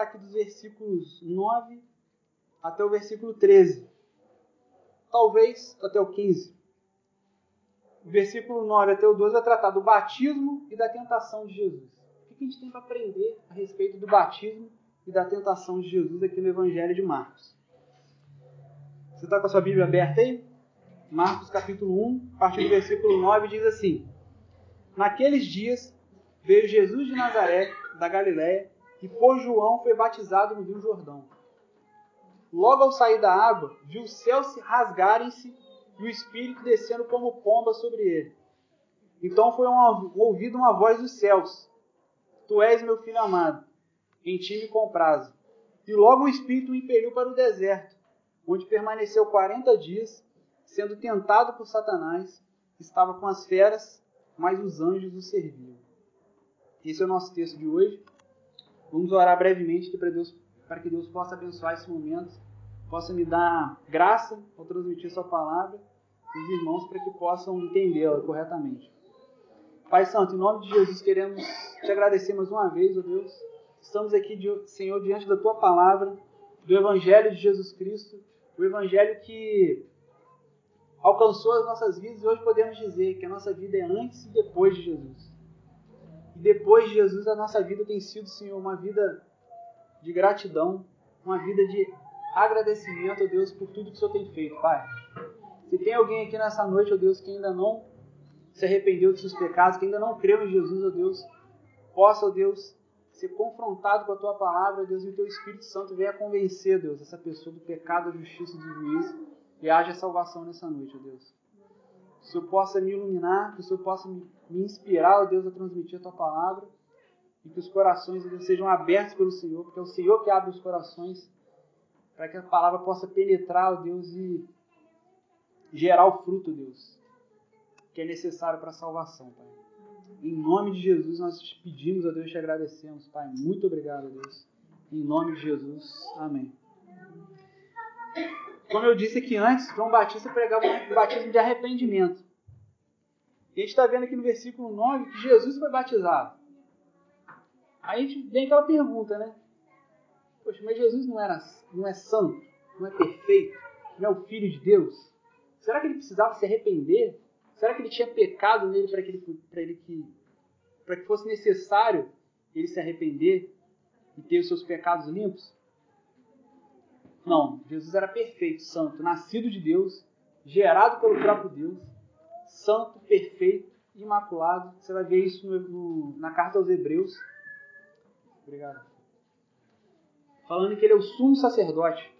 tratar aqui dos versículos 9 até o versículo 13. Talvez até o 15. O versículo 9 até o 12 vai tratar do batismo e da tentação de Jesus. O que a gente tem para aprender a respeito do batismo e da tentação de Jesus aqui no Evangelho de Marcos? Você está com a sua Bíblia aberta aí? Marcos capítulo 1, a partir do versículo 9, diz assim: Naqueles dias veio Jesus de Nazaré, da Galiléia, e por João foi batizado no Rio Jordão. Logo ao sair da água, viu os céus se rasgarem-se e o Espírito descendo como pomba sobre ele. Então foi uma, ouvida uma voz dos céus: Tu és meu filho amado, em ti me comprazo. E logo o Espírito o impeliu para o deserto, onde permaneceu quarenta dias, sendo tentado por Satanás, estava com as feras, mas os anjos o serviam. Esse é o nosso texto de hoje. Vamos orar brevemente para Deus para que Deus possa abençoar esse momento, possa me dar graça ao transmitir Sua palavra os irmãos para que possam entendê-la corretamente. Pai Santo, em nome de Jesus, queremos te agradecer mais uma vez, ó Deus. Estamos aqui, Senhor, diante da Tua palavra, do Evangelho de Jesus Cristo, o Evangelho que alcançou as nossas vidas e hoje podemos dizer que a nossa vida é antes e depois de Jesus. Depois de Jesus, a nossa vida tem sido, Senhor, uma vida de gratidão, uma vida de agradecimento, ó Deus, por tudo que o Senhor tem feito, Pai. Se tem alguém aqui nessa noite, ó Deus, que ainda não se arrependeu dos seus pecados, que ainda não creu em Jesus, ó Deus, possa, ó Deus, ser confrontado com a tua palavra, ó Deus, e o teu Espírito Santo venha convencer, Deus, essa pessoa do pecado, da justiça e do juízo, e haja salvação nessa noite, ó Deus. Que o Senhor possa me iluminar, que o Senhor possa me inspirar, ó Deus, a transmitir a tua palavra e que os corações sejam abertos pelo Senhor, porque é o Senhor que abre os corações para que a palavra possa penetrar, ó Deus, e gerar o fruto, Deus, que é necessário para a salvação, Pai. Em nome de Jesus nós te pedimos, ó Deus, te agradecemos, Pai. Muito obrigado, Deus. Em nome de Jesus. Amém. Como eu disse aqui antes, João Batista pregava o batismo de arrependimento. E a gente está vendo aqui no versículo 9 que Jesus foi batizado. Aí a gente vem aquela pergunta, né? Poxa, mas Jesus não era, não é santo, não é perfeito, não é o Filho de Deus? Será que ele precisava se arrepender? Será que ele tinha pecado nele para que ele, ele que, para que fosse necessário ele se arrepender e ter os seus pecados limpos? Não, Jesus era perfeito, santo, nascido de Deus, gerado pelo próprio Deus, santo, perfeito, imaculado. Você vai ver isso no, no, na carta aos Hebreus, Obrigado. Falando que ele é o sumo sacerdote.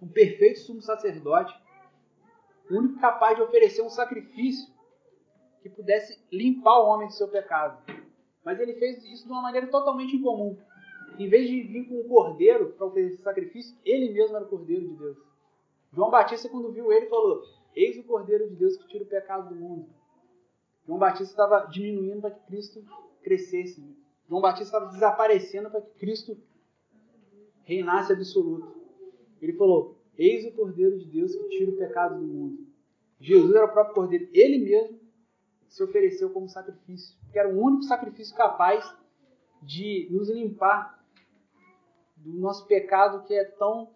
Um perfeito sumo sacerdote. O único capaz de oferecer um sacrifício que pudesse limpar o homem do seu pecado. Mas ele fez isso de uma maneira totalmente incomum. Em vez de vir com um cordeiro para oferecer sacrifício, ele mesmo era o cordeiro de Deus. João Batista, quando viu ele, falou: Eis o cordeiro de Deus que tira o pecado do mundo. João Batista estava diminuindo para que Cristo crescesse. João Batista estava desaparecendo para que Cristo reinasse absoluto. Ele falou: Eis o Cordeiro de Deus que tira o pecado do mundo. Jesus era o próprio Cordeiro. Ele mesmo se ofereceu como sacrifício, que era o único sacrifício capaz de nos limpar do nosso pecado que é tão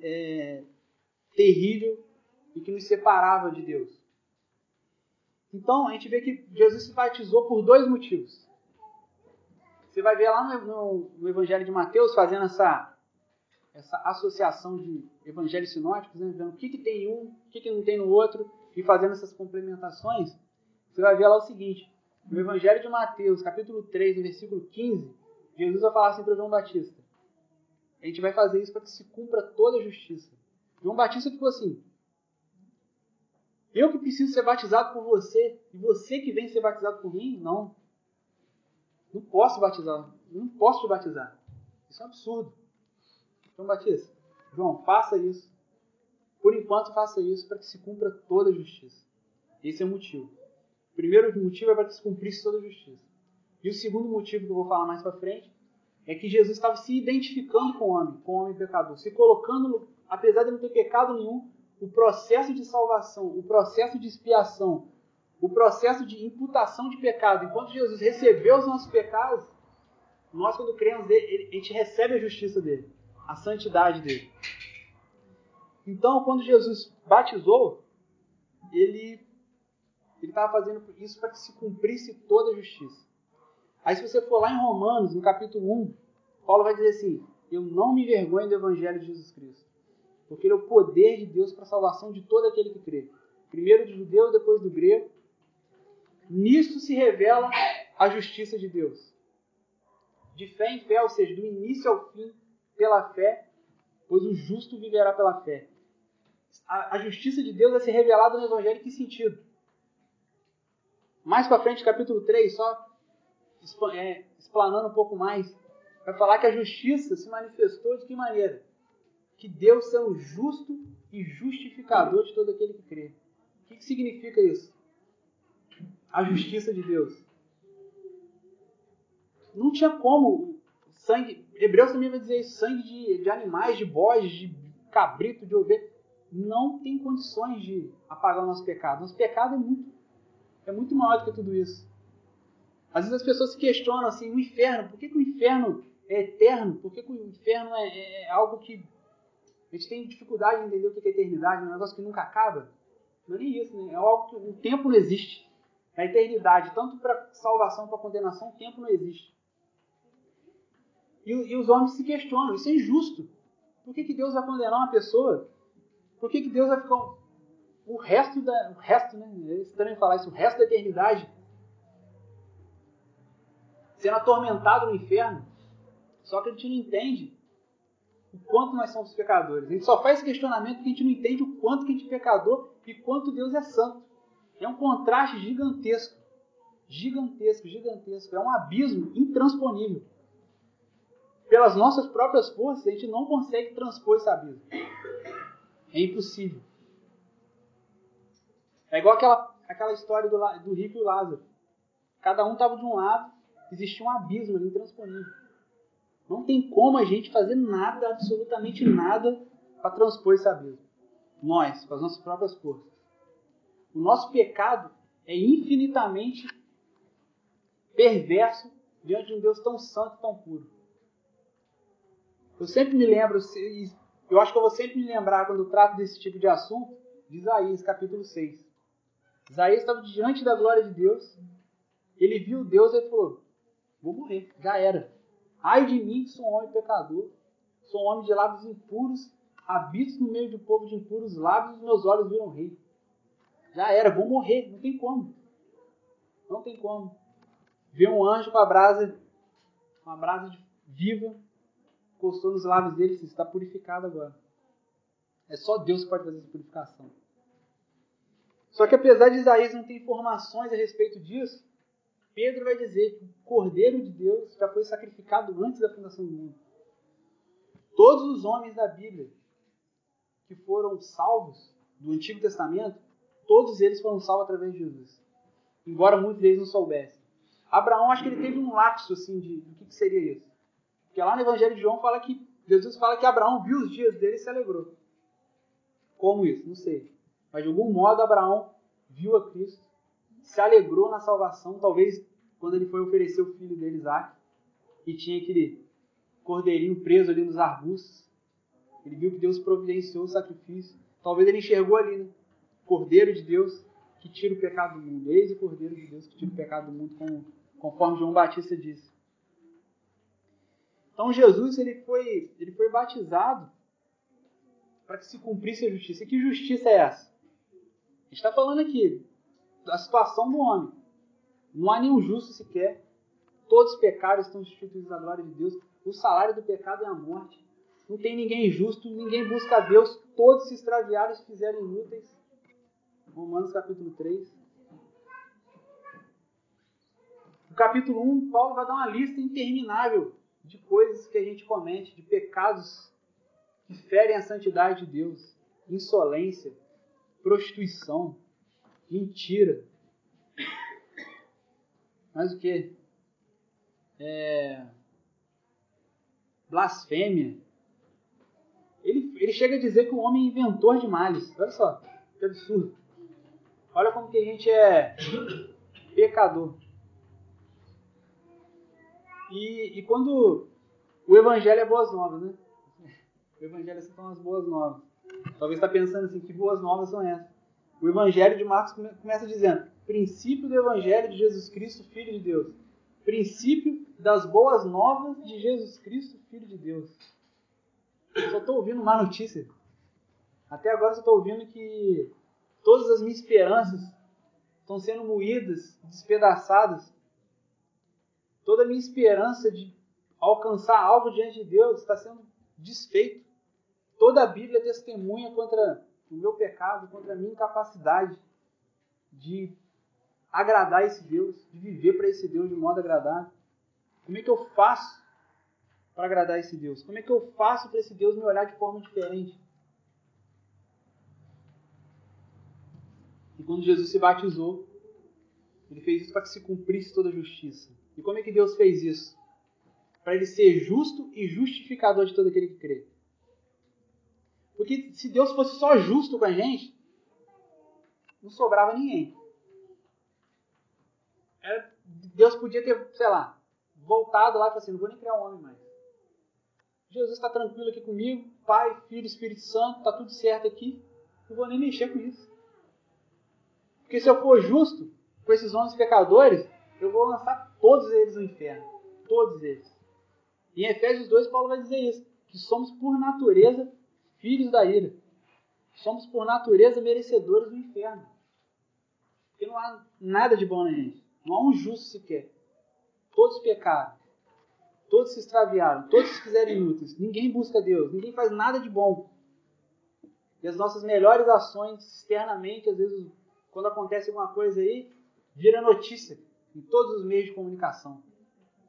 é, terrível e que nos separava de Deus. Então a gente vê que Jesus se batizou por dois motivos. Você vai ver lá no, no, no Evangelho de Mateus fazendo essa, essa associação de evangelhos sinóticos, né? vendo o que, que tem em um, o que, que não tem no outro, e fazendo essas complementações. Você vai ver lá o seguinte: no Evangelho de Mateus, capítulo 3, no versículo 15, Jesus vai falar assim para João Batista: A gente vai fazer isso para que se cumpra toda a justiça. João Batista ficou assim: Eu que preciso ser batizado por você, e você que vem ser batizado por mim? Não. Não posso batizar. Não posso te batizar. Isso é um absurdo. João Batista, João, faça isso. Por enquanto, faça isso para que se cumpra toda a justiça. Esse é o motivo. O primeiro motivo é para que se cumprisse toda a justiça. E o segundo motivo que eu vou falar mais para frente é que Jesus estava se identificando com o homem, com o homem pecador, se colocando, apesar de não ter pecado nenhum, o processo de salvação, o processo de expiação, o processo de imputação de pecado. Enquanto Jesus recebeu os nossos pecados, Nós, quando cremos nele, a gente recebe a justiça dele, a santidade dele. Então, quando Jesus batizou, ele ele estava fazendo isso para que se cumprisse toda a justiça. Aí, se você for lá em Romanos, no capítulo 1, Paulo vai dizer assim: Eu não me envergonho do evangelho de Jesus Cristo, porque ele é o poder de Deus para a salvação de todo aquele que crê. Primeiro do judeu, depois do grego. Nisto se revela a justiça de Deus. De fé em fé, ou seja, do início ao fim, pela fé, pois o justo viverá pela fé. A, a justiça de Deus é ser revelada no Evangelho em que sentido? Mais para frente, capítulo 3, só é, explanando um pouco mais, vai falar que a justiça se manifestou de que maneira? Que Deus sendo justo e justificador de todo aquele que crê. O que, que significa isso? A justiça de Deus. Não tinha como sangue. Hebreus também vai dizer isso: sangue de, de animais, de bodes, de cabrito, de ovelha. Não tem condições de apagar o nosso pecado. Nosso pecado é muito, é muito maior do que tudo isso. Às vezes as pessoas se questionam assim, o inferno, por que, que o inferno é eterno? Por que, que o inferno é, é, é, algo que a gente tem dificuldade de entender o que é eternidade, é um negócio que nunca acaba? Não é nem isso, né? É algo que o tempo não existe. Na eternidade, tanto para salvação para condenação, o tempo não existe. E, e, os homens se questionam, isso é injusto. Por que, que Deus vai condenar uma pessoa? Por que, que Deus vai ficar o resto da. O resto, né? É estranho falar isso, o resto da eternidade sendo atormentado no inferno. Só que a gente não entende o quanto nós somos pecadores. A gente só faz esse questionamento porque a gente não entende o quanto que a gente é pecador e quanto Deus é santo. É um contraste gigantesco. Gigantesco, gigantesco. É um abismo intransponível. Pelas nossas próprias forças, a gente não consegue transpor esse abismo. É impossível. É igual aquela, aquela história do, do rico e Lázaro. Cada um estava de um lado Existe um abismo ali intransponível. Não tem como a gente fazer nada, absolutamente nada, para transpor esse abismo. Nós, com as nossas próprias forças. O nosso pecado é infinitamente perverso diante de um Deus tão santo e tão puro. Eu sempre me lembro, eu acho que eu vou sempre me lembrar quando trato desse tipo de assunto, de Isaías capítulo 6. Isaías estava diante da glória de Deus, ele viu Deus e falou: vou morrer, já era. Ai de mim, sou um homem pecador, sou um homem de lábios impuros, habito no meio de um povo de impuros lábios, e meus olhos viram rei. Já era, vou morrer, não tem como. Não tem como. Ver um anjo com a brasa, uma brasa de, viva, encostou nos lábios dele, você está purificado agora. É só Deus que pode fazer essa purificação. Só que apesar de Isaías não ter informações a respeito disso, Pedro vai dizer que o Cordeiro de Deus já foi sacrificado antes da fundação do mundo. Todos os homens da Bíblia que foram salvos do Antigo Testamento, todos eles foram salvos através de Jesus. Embora muitos deles não soubessem. Abraão, acho que ele teve um lapso assim de do que, que seria isso. Porque lá no Evangelho de João fala que Jesus fala que Abraão viu os dias dele e se alegrou. Como isso? Não sei. Mas de algum modo Abraão viu a Cristo se alegrou na salvação, talvez quando ele foi oferecer o filho dele, Isaac, e tinha aquele cordeirinho preso ali nos arbustos. Ele viu que Deus providenciou o sacrifício. Talvez ele enxergou ali, né? Cordeiro de Deus que tira o pecado do mundo. Eis o Cordeiro de Deus que tira o pecado do mundo, conforme João Batista disse. Então Jesus ele foi, ele foi batizado para que se cumprisse a justiça. E que justiça é essa? Está falando aqui da situação do homem. Não há nenhum justo sequer. Todos os pecados estão instituídos na glória de Deus. O salário do pecado é a morte. Não tem ninguém justo, ninguém busca a Deus. Todos se extraviaram e fizeram inúteis. Romanos capítulo 3. No capítulo 1, Paulo vai dar uma lista interminável de coisas que a gente comete, de pecados que ferem a santidade de Deus. Insolência, prostituição, mentira. Mas o que? É... Blasfêmia. Ele, ele chega a dizer que o homem é inventor de males. Olha só, que absurdo. Olha como que a gente é pecador. E, e quando o Evangelho é boas novas, né? O Evangelho são as boas novas. Talvez está pensando assim, que boas novas são essas? O Evangelho de Marcos começa dizendo: princípio do Evangelho de Jesus Cristo, Filho de Deus. Princípio das boas novas de Jesus Cristo, Filho de Deus. Eu só estou ouvindo má notícia. Até agora só estou ouvindo que todas as minhas esperanças estão sendo moídas, despedaçadas. Toda a minha esperança de alcançar algo diante de Deus está sendo desfeito. Toda a Bíblia testemunha contra o meu pecado, contra a minha incapacidade de agradar esse Deus, de viver para esse Deus de modo agradável. Como é que eu faço para agradar esse Deus? Como é que eu faço para esse Deus me olhar de forma diferente? E quando Jesus se batizou, ele fez isso para que se cumprisse toda a justiça. E como é que Deus fez isso? Para ele ser justo e justificador de todo aquele que crê. Porque se Deus fosse só justo com a gente, não sobrava ninguém. Era, Deus podia ter, sei lá, voltado lá e falado assim: não vou nem criar um homem mais. Jesus está tranquilo aqui comigo, Pai, Filho, Espírito Santo, está tudo certo aqui. Não vou nem mexer com isso. Porque se eu for justo com esses homens pecadores, eu vou lançar todos eles no inferno. Todos eles. Em Efésios 2, Paulo vai dizer isso: que somos por natureza filhos da ira. Somos por natureza merecedores do inferno. Porque não há nada de bom na gente. Não há um justo sequer. Todos pecaram. Todos se extraviaram. Todos se fizeram inúteis. Ninguém busca Deus. Ninguém faz nada de bom. E as nossas melhores ações externamente, às vezes, quando acontece alguma coisa aí, vira notícia em todos os meios de comunicação.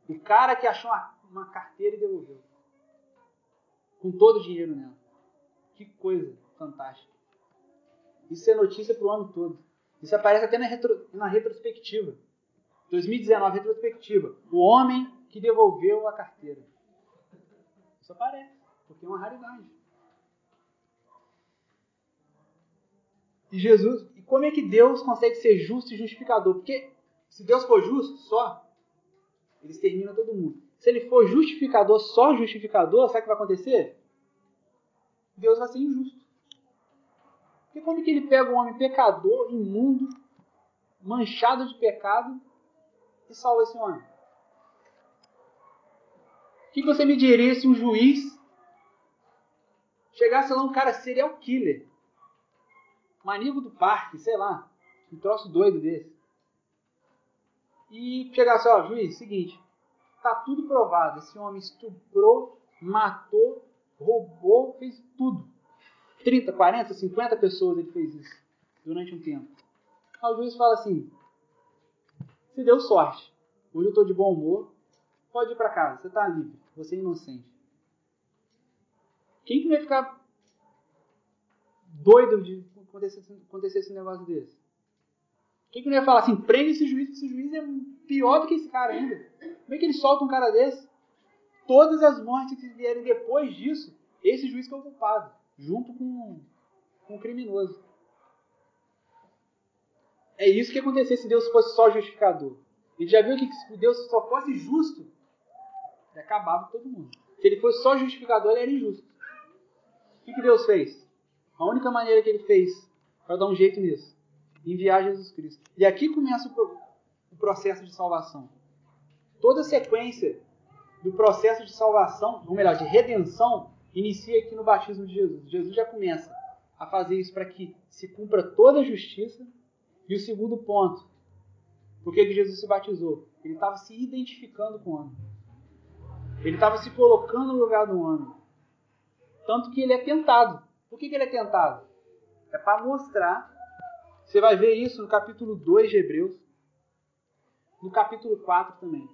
O cara que achou uma, carteira e devolveu. Com todo o dinheiro nela. Que coisa fantástica. Isso é notícia para o ano todo. Isso aparece até na, retro, na retrospectiva. 2019, retrospectiva. O homem que devolveu a carteira. Isso aparece, porque é uma raridade. E Jesus, e como é que Deus consegue ser justo e justificador? Porque se Deus for justo só, ele extermina todo mundo. Se ele for justificador, só justificador, sabe o que vai acontecer? Deus vai ser injusto. Porque como que ele pega um homem pecador, imundo, manchado de pecado, e salva esse homem? O que você me diria se um juiz chegasse lá um cara serial killer, maníaco do parque, sei lá, um troço doido desse, e chegasse, ó, juiz, seguinte, tá tudo provado, esse homem estuprou, matou, roubou, fez tudo. 30, 40, 50 pessoas ele fez isso durante um tempo. Aí o juiz fala assim: se deu sorte, hoje eu estou de bom humor, pode ir para casa, você está livre, você é inocente. Quem que vai ficar doido de acontecer, acontecer esse negócio desse? Quem que não ia falar assim, prende esse juiz, esse juiz é pior do que esse cara ainda. Como é que ele solta um cara desse? Todas as mortes que vierem depois disso, esse juiz que é o culpado, junto com, com o criminoso. É isso que ia acontecer se Deus fosse só justificador. Ele já viu que se Deus só fosse justo, ele acabava com todo mundo. Se ele fosse só justificador, ele era injusto. O que, que Deus fez? A única maneira que ele fez para dar um jeito nisso, enviar Jesus Cristo. E aqui começa o processo de salvação. Toda a sequência do processo de salvação, ou melhor, de redenção, inicia aqui no batismo de Jesus. Jesus já começa a fazer isso para que se cumpra toda a justiça. E o segundo ponto, por que Jesus se batizou? Ele estava se identificando com o homem. Ele estava se colocando no lugar do homem. Tanto que ele é tentado. Por que, que ele é tentado? É para mostrar. Você vai ver isso no capítulo 2 de Hebreus. No capítulo 4 também.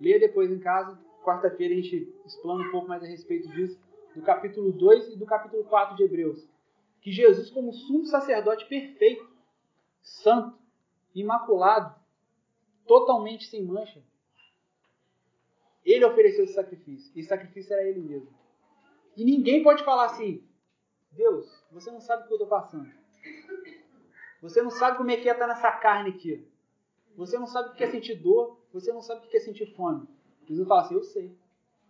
Leia depois em casa. Quarta-feira a gente explana um pouco mais a respeito disso. Do capítulo 2 e do capítulo 4 de Hebreus. Que Jesus, como sumo sacerdote perfeito, santo, imaculado, totalmente sem mancha, ele ofereceu esse sacrifício. E esse sacrifício era ele mesmo. E ninguém pode falar assim: Deus, você não sabe o que eu estou passando. Você não sabe como é que é estar nessa carne aqui. Você não sabe o que é sentir dor. Você não sabe o que é sentir fome. Jesus fala assim: Eu sei.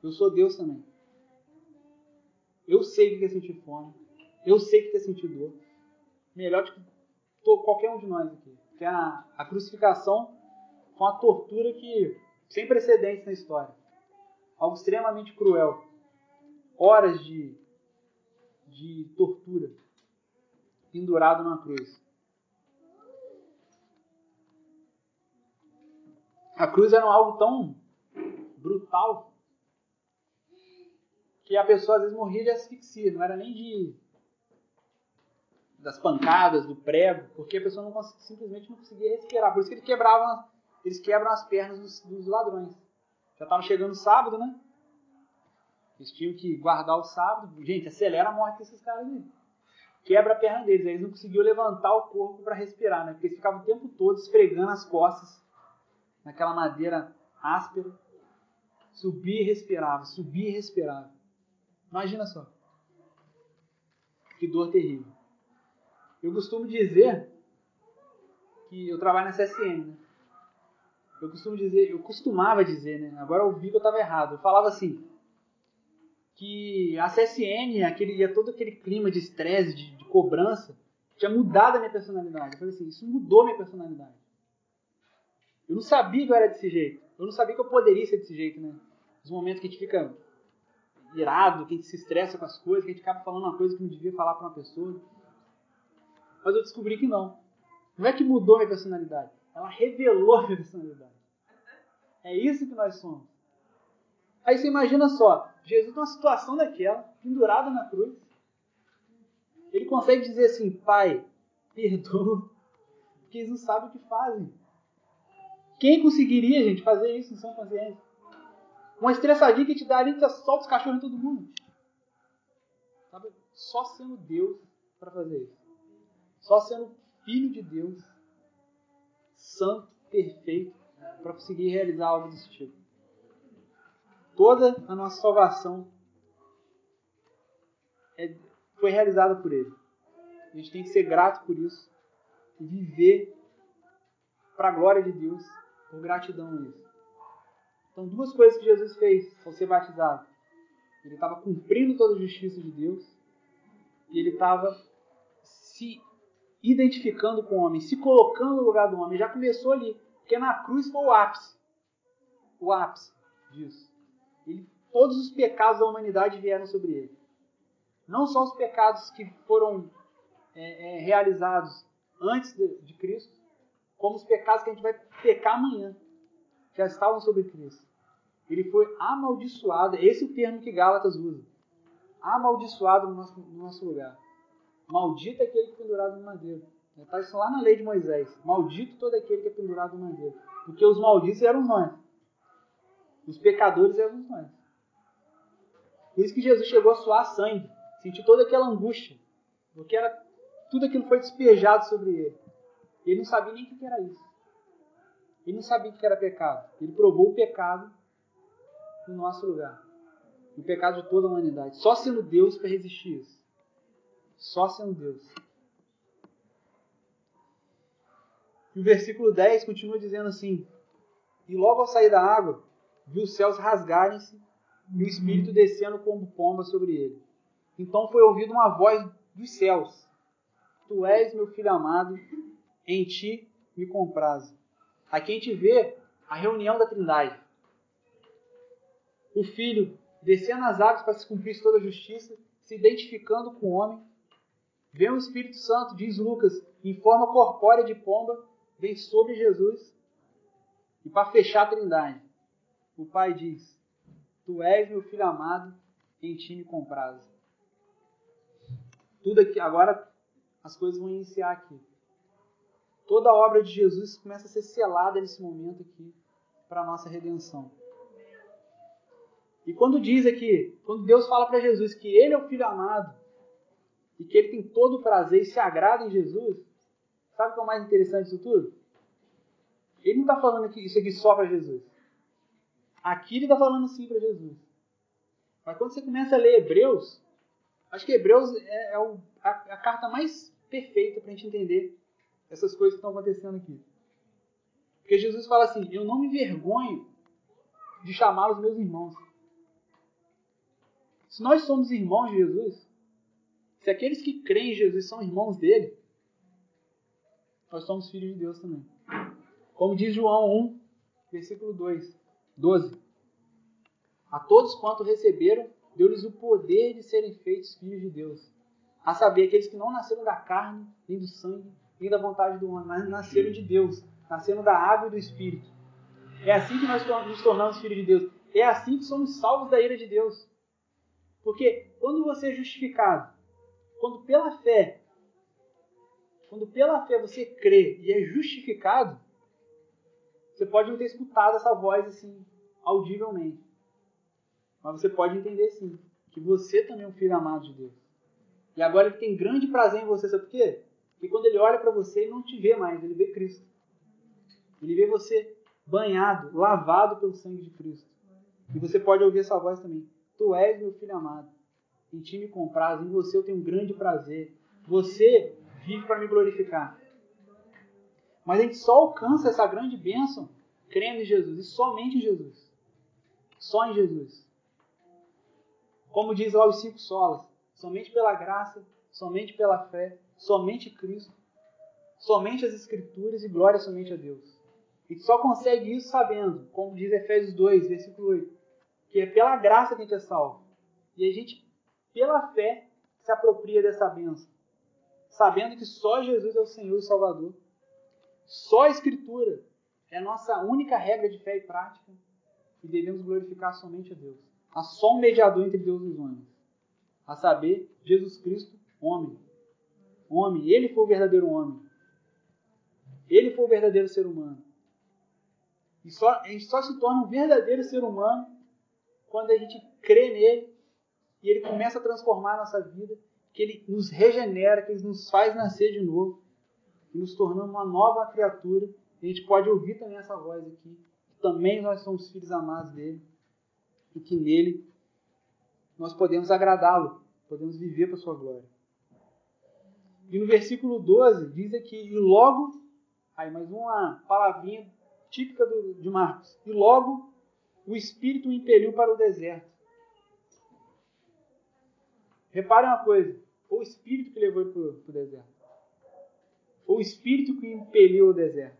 Eu sou Deus também. Eu sei o que é sentir fome. Eu sei o que é sentir dor. Melhor do que qualquer um de nós aqui. Que a, a crucificação foi uma tortura que sem precedentes na história. Algo extremamente cruel. Horas de, de tortura pendurado na cruz. A cruz era algo tão brutal que a pessoa às vezes morria de asfixia, não era nem de das pancadas, do prego, porque a pessoa não simplesmente não conseguia respirar. Por isso que eles quebravam, eles quebram as pernas dos, dos ladrões. Já estava chegando sábado, né? Eles tinham que guardar o sábado. Gente, acelera a morte desses caras aí. Quebra a perna deles. Eles não conseguiam levantar o corpo para respirar, né? Porque eles ficavam o tempo todo esfregando as costas naquela madeira áspera. Subia e respirava, subia e respirava. Imagina só. Que dor terrível. Eu costumo dizer que eu trabalho na CSN, né? Eu costumo dizer, eu costumava dizer, né? Agora eu vi que eu estava errado. Eu falava assim, que a CSN, aquele, todo aquele clima de estresse, de, de, cobrança, tinha mudado a minha personalidade. Eu falei assim, isso mudou minha personalidade. Eu não sabia que eu era desse jeito. Eu não sabia que eu poderia ser desse jeito, né? Os momentos que a gente fica irado, que a gente se estressa com as coisas, que a gente acaba falando uma coisa que não devia falar para uma pessoa. Mas eu descobri que não. Não é que mudou minha personalidade. Ela revelou minha personalidade. É isso que nós somos. Aí você imagina só, Jesus numa situação daquela, pendurado na cruz, ele consegue dizer assim, Pai, perdoa, porque eles não sabem o que fazem. Quem conseguiria, gente, fazer isso em São Consciência? Uma estressadinha que te dá ali, você solta os cachorros em todo mundo. Sabe? Só sendo Deus para fazer isso. Só sendo filho de Deus, santo, perfeito, para conseguir realizar algo desse tipo. Toda a nossa salvação é, foi realizada por Ele. A gente tem que ser grato por isso e viver para a glória de Deus com gratidão isso. Então, duas coisas que Jesus fez ao ser batizado. Ele estava cumprindo toda a justiça de Deus e ele estava se identificando com o homem, se colocando no lugar do homem. Já começou ali, porque na cruz foi o ápice. O ápice disso. Ele, todos os pecados da humanidade vieram sobre ele. Não só os pecados que foram é, é, realizados antes de, de Cristo, como os pecados que a gente vai pecar amanhã. Já estavam sobre Cristo. Ele foi amaldiçoado. Esse é o termo que Gálatas usa. Amaldiçoado no nosso, no nosso lugar. Maldito é aquele que é pendurado no madeiro. Está isso lá na lei de Moisés. Maldito todo aquele que é pendurado no madeiro. Porque os malditos eram nós. Os pecadores eram nós. Por isso que Jesus chegou a suar sangue. Sentiu toda aquela angústia. Porque era tudo aquilo foi despejado sobre ele. Ele não sabia nem o que era isso. Ele não sabia o que era pecado. Ele provou o pecado no nosso lugar. O pecado de toda a humanidade. Só sendo Deus para resistir isso. Só sendo Deus. E o versículo 10 continua dizendo assim: E logo ao sair da água, viu os céus rasgarem-se e o Espírito descendo como pomba sobre ele. Então foi ouvida uma voz dos céus: Tu és meu filho amado, em ti me comprazo. Aqui a gente vê a reunião da Trindade. O Filho descendo as águas para se cumprir toda a justiça, se identificando com o homem. Vem o Espírito Santo, diz Lucas, em forma corpórea de pomba, vem sobre Jesus. E para fechar a Trindade, o Pai diz: Tu és meu filho amado, em ti me comprazo. Tudo aqui, agora as coisas vão iniciar aqui. Toda a obra de Jesus começa a ser selada nesse momento aqui para a nossa redenção. E quando diz aqui, quando Deus fala para Jesus que Ele é o Filho amado e que Ele tem todo o prazer e se agrada em Jesus, sabe o que é o mais interessante disso tudo? Ele não está falando isso aqui só para Jesus. Aqui ele está falando sim para Jesus. Mas quando você começa a ler Hebreus, acho que Hebreus é, é a, a, carta mais perfeita para a gente entender essas coisas que estão acontecendo aqui. Porque Jesus fala assim: Eu não me vergonho de chamá-los meus irmãos. Se nós somos irmãos de Jesus, se aqueles que creem em Jesus são irmãos dele, nós somos filhos de Deus também. Como diz João 1, versículo 2, 12. A todos quanto receberam, deu-lhes o poder de serem feitos filhos de Deus. A saber, aqueles que não nasceram da carne, nem do sangue, nem da vontade do homem, mas nasceram de Deus, nasceram da água e do Espírito. É assim que nós nos tornamos filhos de Deus. É assim que somos salvos da ira de Deus. Porque quando você é justificado, quando pela fé, quando pela fé você crê e é justificado, você pode não ter escutado essa voz assim, audivelmente. Mas você pode entender sim, que você também é um filho amado de Deus. E agora ele tem grande prazer em você, sabe por quê? Porque quando ele olha para você, ele não te vê mais, ele vê Cristo. Ele vê você banhado, lavado pelo sangue de Cristo. E você pode ouvir essa voz também. Tu és meu filho amado. Em ti me compraz, em você eu tenho um grande prazer. Você vive para me glorificar. Mas a gente só alcança essa grande bênção crendo em Jesus e somente em Jesus. Só em Jesus. Como diz lá os cinco solas, somente pela graça, somente pela fé, somente Cristo, somente as Escrituras e glória somente a Deus. E só consegue isso sabendo, como diz Efésios 2, versículo 8, que é pela graça que a gente é salvo. E a gente, pela fé, se apropria dessa bênção, sabendo que só Jesus é o Senhor e Salvador. Só a Escritura é a nossa única regra de fé e prática e devemos glorificar somente a Deus. Há só um mediador entre Deus e os homens, a saber, Jesus Cristo, homem. Homem, ele foi o verdadeiro homem. Ele foi o verdadeiro ser humano. E só, a gente só se torna um verdadeiro ser humano quando a gente crê nele e ele começa a transformar a nossa vida, que ele nos regenera, que ele nos faz nascer de novo, e nos tornando uma nova criatura. E a gente pode ouvir também essa voz aqui. Também nós somos filhos amados dele e que nele nós podemos agradá-lo, podemos viver para sua glória. E no versículo 12 diz aqui, e logo, aí mais uma palavrinha típica do, de Marcos, e logo o Espírito o impeliu para o deserto. Reparem uma coisa, foi o Espírito que levou ele para o deserto. Foi o Espírito que impeliu ao deserto.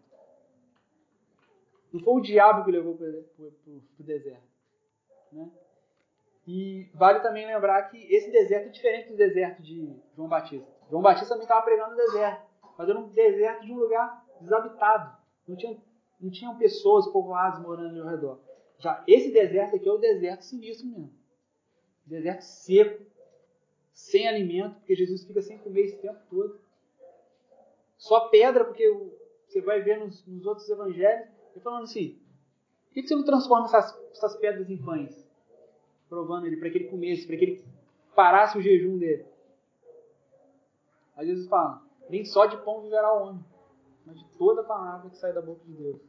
Não foi o diabo que levou para o deserto. Né? E vale também lembrar que esse deserto é diferente do deserto de João Batista. João Batista também estava pregando no deserto, mas era um deserto de um lugar desabitado. Não, tinha, não tinham pessoas povoadas morando ao redor. Já esse deserto aqui é o deserto sinistro mesmo. Deserto seco, sem alimento, porque Jesus fica sem comer esse tempo todo. Só pedra, porque você vai ver nos, nos outros evangelhos, ele falando assim, por que você não transforma essas, essas pedras em pães? Provando ele, para que ele comesse, para que ele parasse o jejum dele. Aí Jesus fala, nem só de pão viverá o homem, mas de toda palavra que sai da boca de Deus.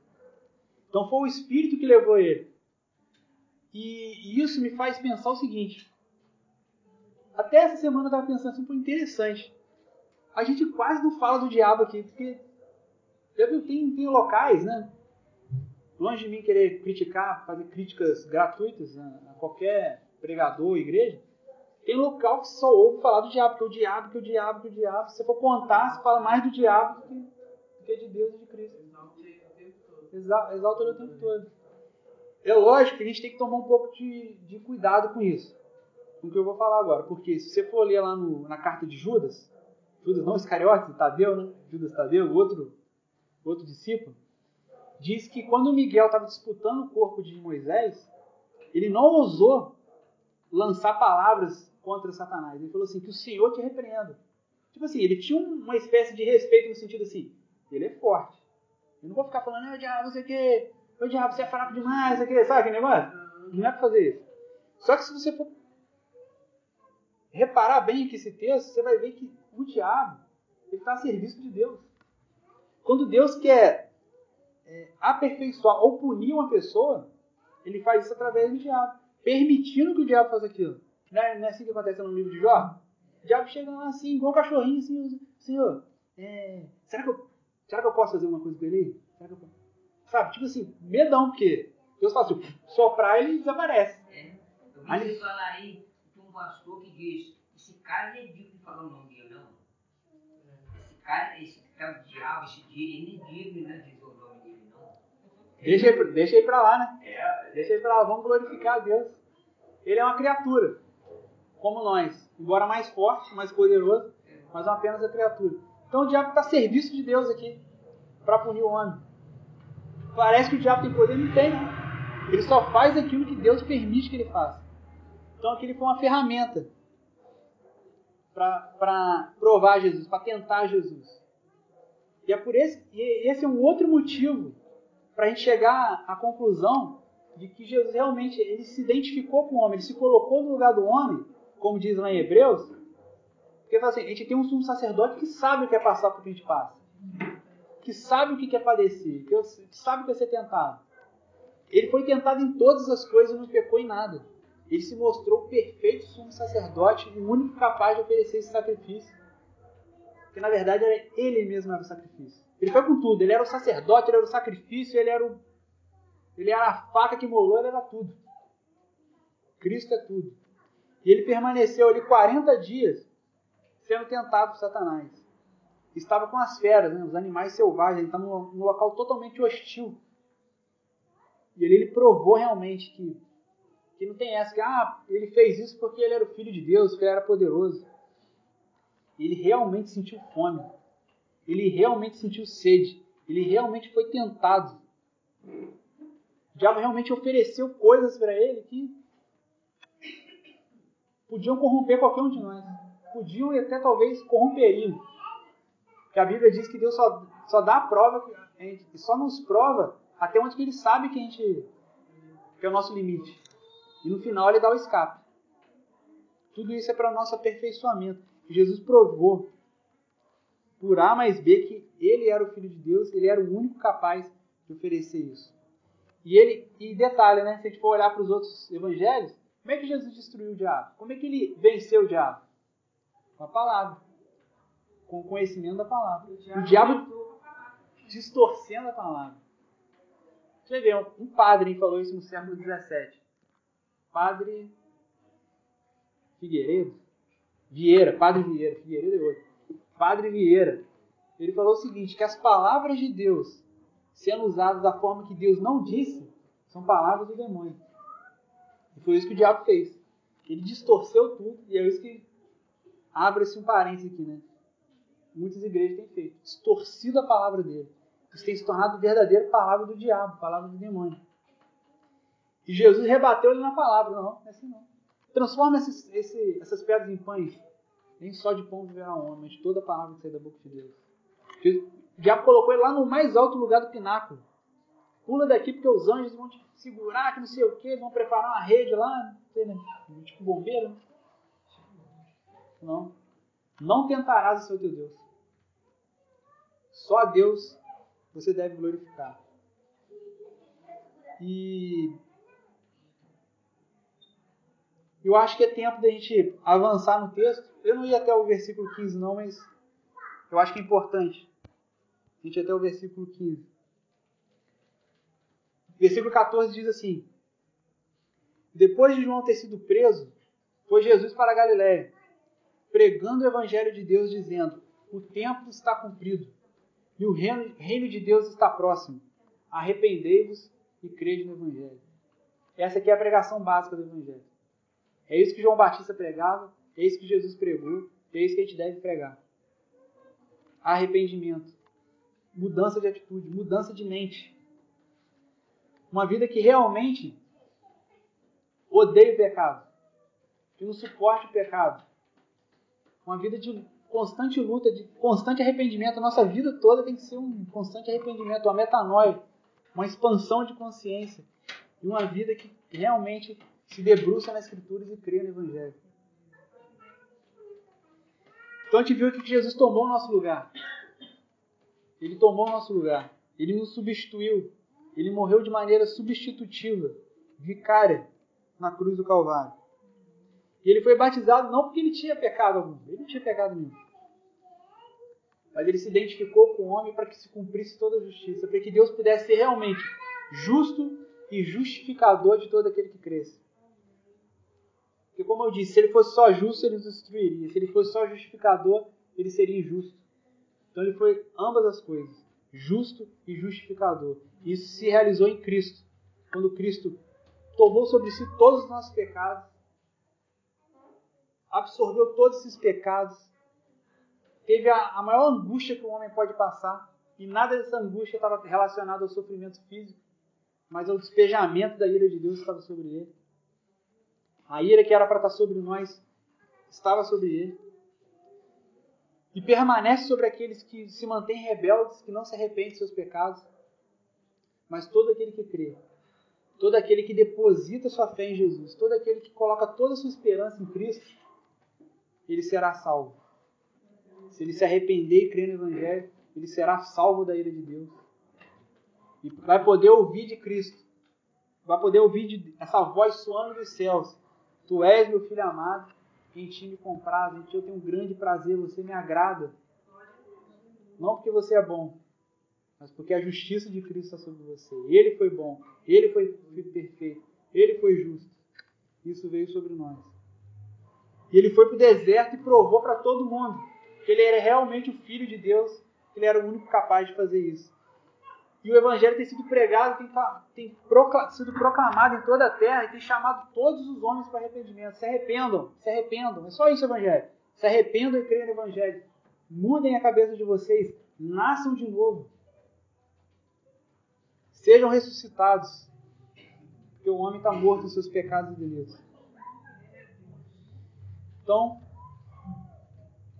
Então foi o Espírito que levou ele. E, isso me faz pensar o seguinte. Até essa semana eu estava pensando assim, foi interessante. A gente quase não fala do diabo aqui, porque tem, tem locais, né? longe de mim querer criticar, fazer críticas gratuitas a qualquer pregador, igreja, tem local que só ouve falar do diabo, que o diabo, que o diabo, que o diabo. Se você for contar, você fala mais do diabo do que, de Deus e de Cristo. Exalta ele o tempo todo. É lógico que a gente tem que tomar um pouco de, de cuidado com isso. Com o que eu vou falar agora. Porque se você for ler lá no, na carta de Judas, Judas não Iscariotes, Tadeu, né? Judas Tadeu, outro, outro discípulo, diz que quando Miguel estava disputando o corpo de Moisés, ele não ousou lançar palavras contra Satanás. Ele falou assim: que o Senhor te repreenda. Tipo assim, ele tinha uma espécie de respeito no sentido assim: ele é forte. Eu não vou ficar falando, ô diabo, sei o quê, ô diabo, você é fraco demais, sei o quê, sabe aquele negócio? Não é para fazer isso. Só que se você for reparar bem aqui esse texto, você vai ver que o diabo está a serviço de Deus. Quando Deus quer é, aperfeiçoar ou punir uma pessoa, ele faz isso através do diabo, permitindo que o diabo faça aquilo. Não é, não é assim que acontece no livro de Jó? O diabo chega lá assim, igual um cachorrinho, assim, Senhor, é, será, que eu, será que eu posso fazer uma coisa com ele? Será que eu posso? Sabe, tipo assim, medão, porque Deus fala assim, soprar ele desaparece. É. Eu vi vocês falar aí de um pastor que diz, esse cara não é digno de falar o nome dele, não. Esse cara, esse cara de diabo, esse dia, ele não é digno né, de dizer o nome dele, não. Deixa aí, deixa aí pra lá, né? Deixa aí pra lá, vamos glorificar a Deus. Ele é uma criatura, como nós. Embora mais forte, mais poderoso, mas apenas a criatura. Então o diabo está a serviço de Deus aqui, para punir o homem. Parece que o diabo tem poder, não tem, não. Ele só faz aquilo que Deus permite que ele faça. Então aquilo foi uma ferramenta para provar Jesus, para tentar Jesus. E é por esse, e esse é um outro motivo para a gente chegar à conclusão de que Jesus realmente ele se identificou com o homem, ele se colocou no lugar do homem, como diz lá em Hebreus, porque assim, a gente tem um sumo sacerdote que sabe o que é passar por que a gente passa, que sabe o que é padecer, que sabe o que é ser tentado. Ele foi tentado em todas as coisas e não pecou em nada. Ele se mostrou o perfeito sumo sacerdote, o único capaz de oferecer esse sacrifício. Que na verdade era ele mesmo era o sacrifício. Ele foi com tudo. Ele era o sacerdote, ele era o sacrifício, ele era o, ele era a faca que molou, ele era tudo. Cristo é tudo. E ele permaneceu ali 40 dias sendo tentado por Satanás. Estava com as feras, né, os animais selvagens, ele estava num local totalmente hostil. E ele, ele provou realmente que que não tem essa que ah, ele fez isso porque ele era o filho de Deus, porque ele era poderoso. Ele realmente sentiu fome. Ele realmente sentiu sede. Ele realmente foi tentado. O diabo realmente ofereceu coisas para ele que podiam corromper qualquer um de nós. Podiam e até talvez corromperiam. Porque a Bíblia diz que Deus só, só dá a prova, só nos prova até onde que ele sabe que a gente que é o nosso limite. E no final ele dá o escape. Tudo isso é para o nosso aperfeiçoamento. Jesus provou por A mais B que ele era o Filho de Deus, ele era o único capaz de oferecer isso. E ele, e detalhe, né? Se a gente for olhar para os outros evangelhos, como é que Jesus destruiu o diabo? Como é que ele venceu o diabo? Com a palavra. Com o conhecimento da palavra. O diabo distorcendo a palavra. Você vê, um padre falou isso no século XVII. Padre Figueiredo? Vieira, Padre Vieira, Figueiredo é outro. Padre Vieira, ele falou o seguinte, que as palavras de Deus, sendo usadas da forma que Deus não disse, são palavras do demônio. E foi isso que o diabo fez. Ele distorceu tudo, e é isso que abre-se um parênteses aqui, né? Muitas igrejas têm feito, distorcido a palavra dele. Isso tem se tornado verdadeira palavra do diabo, palavra do demônio. E Jesus rebateu ele na palavra. Não, não é assim não. Transforma esses, esse, essas pedras em pães. Nem só de pão viverá um homem, mas toda a palavra que sai da boca de Deus. O diabo colocou ele lá no mais alto lugar do pináculo. Pula daqui porque os anjos vão te segurar, que não sei o que, vão preparar uma rede lá, né? tipo bombeiro. Né? Não. Não tentarás o seu teu Deus. Só a Deus você deve glorificar. E eu acho que é tempo da gente avançar no texto. Eu não ia até o versículo 15 não, mas eu acho que é importante. A gente ir até o versículo 15. Versículo 14 diz assim: Depois de João ter sido preso, foi Jesus para Galiléia, pregando o evangelho de Deus, dizendo: O tempo está cumprido e o reino, reino de Deus está próximo. Arrependei-vos e crede no evangelho. Essa aqui é a pregação básica do evangelho. É isso que João Batista pregava, é isso que Jesus pregou, é isso que a gente deve pregar. Arrependimento, mudança de atitude, mudança de mente. Uma vida que realmente odeia o pecado, que não suporte o pecado. Uma vida de constante luta, de constante arrependimento. A nossa vida toda tem que ser um constante arrependimento, uma metanoia, uma expansão de consciência. E uma vida que realmente se debruça nas Escrituras e crê no Evangelho. Então a gente viu que Jesus tomou o nosso lugar. Ele tomou o nosso lugar. Ele nos substituiu. Ele morreu de maneira substitutiva, vicária, na cruz do Calvário. E ele foi batizado não porque ele tinha pecado algum. Ele não tinha pecado nenhum. Mas ele se identificou com o homem para que se cumprisse toda a justiça. Para que Deus pudesse ser realmente justo e justificador de todo aquele que cresce. Porque, como eu disse, se ele fosse só justo, ele nos destruiria. Se ele fosse só justificador, ele seria injusto. Então, ele foi ambas as coisas, justo e justificador. Isso se realizou em Cristo, quando Cristo tomou sobre si todos os nossos pecados, absorveu todos esses pecados, teve a, a maior angústia que um homem pode passar, e nada dessa angústia estava relacionado ao sofrimento físico, mas ao despejamento da ira de Deus estava sobre ele. A ira que era para estar sobre nós estava sobre ele. E permanece sobre aqueles que se mantêm rebeldes, que não se arrependem de seus pecados. Mas todo aquele que crê, todo aquele que deposita sua fé em Jesus, todo aquele que coloca toda a sua esperança em Cristo, ele será salvo. Se ele se arrepender e crer no Evangelho, ele será salvo da ira de Deus. E vai poder ouvir de Cristo. Vai poder ouvir de, essa voz soando dos céus. Tu és meu filho amado, em ti me compraz, em ti eu tenho um grande prazer, você me agrada. Não porque você é bom, mas porque a justiça de Cristo está sobre você. Ele foi bom, ele foi perfeito, ele foi justo. Isso veio sobre nós. E ele foi para o deserto e provou para todo mundo que ele era realmente o Filho de Deus, que ele era o único capaz de fazer isso. E o Evangelho tem sido pregado, tem, tem procla, sido proclamado em toda a terra e tem chamado todos os homens para arrependimento. Se arrependam, se arrependam. É só isso o Evangelho. Se arrependam e creiam no Evangelho. Mudem a cabeça de vocês, nasçam de novo. Sejam ressuscitados. Porque o homem está morto em seus pecados e delitos. Então,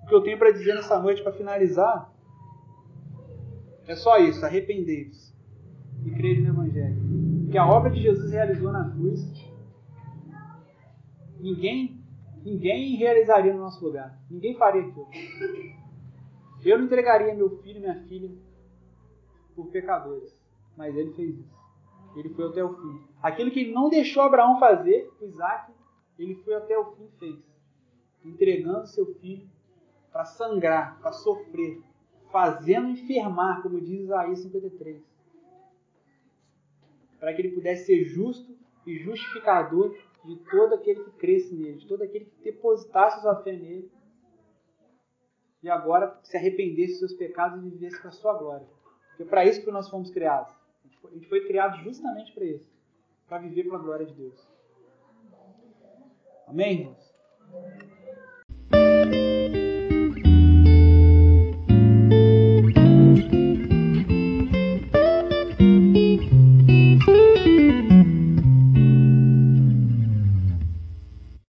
o que eu tenho para dizer nessa noite, para finalizar, é só isso: arrependei-vos e crede no Evangelho. Que a obra que Jesus realizou na cruz, ninguém, ninguém realizaria no nosso lugar. Ninguém faria aquilo. Eu não entregaria meu filho e minha filha por pecadores, mas ele fez isso. Ele foi até o fim. Aquilo que ele não deixou Abraão fazer, o Isaac, ele foi até o fim e fez entregando seu filho para sangrar, para sofrer, fazendo enfermar, como diz Isaías 53, para que ele pudesse ser justo e justificador de todo aquele que cresce nele, de todo aquele que depositasse sua fé nele e agora se arrependesse dos seus pecados e vivesse para a sua glória. Porque é para isso que nós fomos criados. A gente foi criado justamente para isso para viver para a glória de Deus. Amém, irmãos?